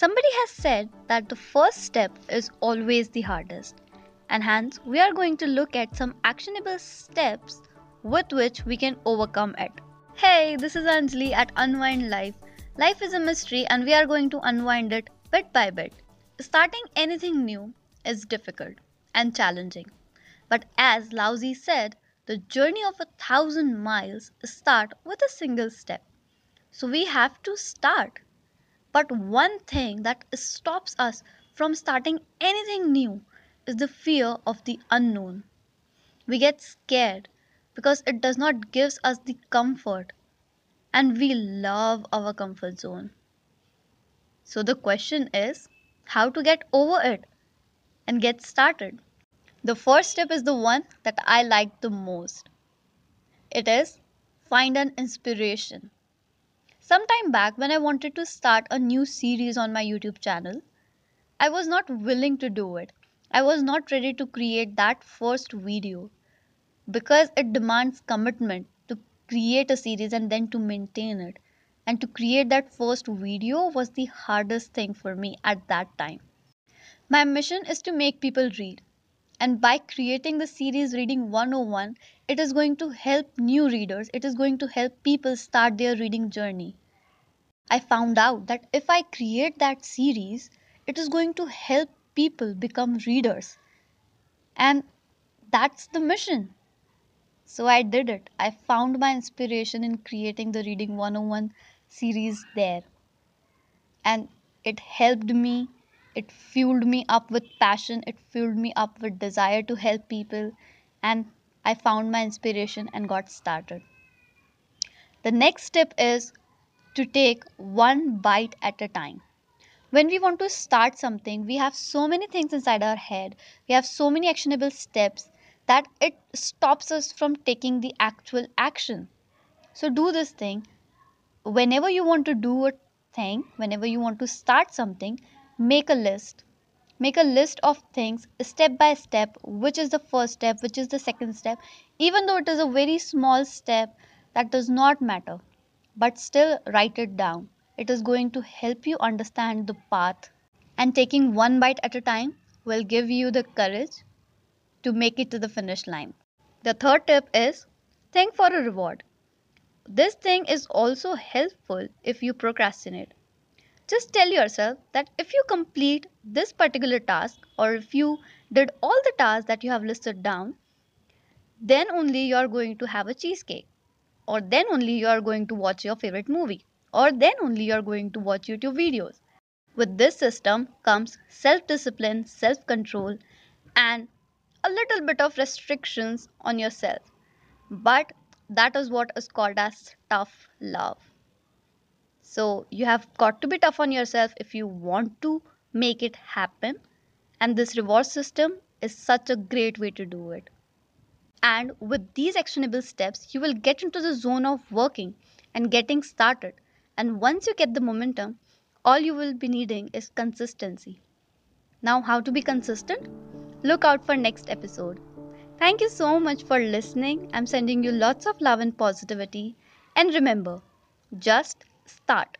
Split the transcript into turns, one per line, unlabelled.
Somebody has said that the first step is always the hardest, and hence we are going to look at some actionable steps with which we can overcome it. Hey, this is Anjali at Unwind Life. Life is a mystery, and we are going to unwind it bit by bit. Starting anything new is difficult and challenging. But as Tzu said, the journey of a thousand miles start with a single step. So we have to start. But one thing that stops us from starting anything new is the fear of the unknown. We get scared because it does not give us the comfort and we love our comfort zone. So the question is how to get over it and get started. The first step is the one that I like the most. It is find an inspiration. Sometime back, when I wanted to start a new series on my YouTube channel, I was not willing to do it. I was not ready to create that first video because it demands commitment to create a series and then to maintain it. And to create that first video was the hardest thing for me at that time. My mission is to make people read and by creating the series Reading 101, it is going to help new readers, it is going to help people start their reading journey. I found out that if I create that series, it is going to help people become readers. And that's the mission. So I did it. I found my inspiration in creating the Reading 101 series there. And it helped me it fueled me up with passion. It fueled me up with desire to help people. And i found my inspiration and got started. The next step is to take one bite at a time. When we want to start something we have so many things inside our head. We have so many actionable steps that it stops us from taking the actual action. So do this thing. Whenever you want to do a thing whenever you want to start something make a list. Make a list of things step by step which is the first step which is the second step. Even though it is a very small step that does not matter. But still write it down. It is going to help you understand the path. And taking one bite at a time will give you the courage to make it to the finish line. The third tip is think for a reward. This thing is also helpful if you procrastinate just tell yourself that if you complete this particular task or if you did all the tasks that you have listed down, then only you are going to have a cheesecake, or then only you are going to watch your favorite movie, or then only you are going to watch YouTube videos. With this system comes self discipline, self control, and a little bit of restrictions on yourself. But that is what is called as tough love. So you have got to be tough on yourself if you want to make it happen. And this reward system is such a great way to do it. And with these actionable steps, you will get into the zone of working and getting started. And once you get the momentum, all you will be needing is consistency. Now, how to be consistent? Look out for next episode. Thank you so much for listening. I'm sending you lots of love and positivity. And remember, just start.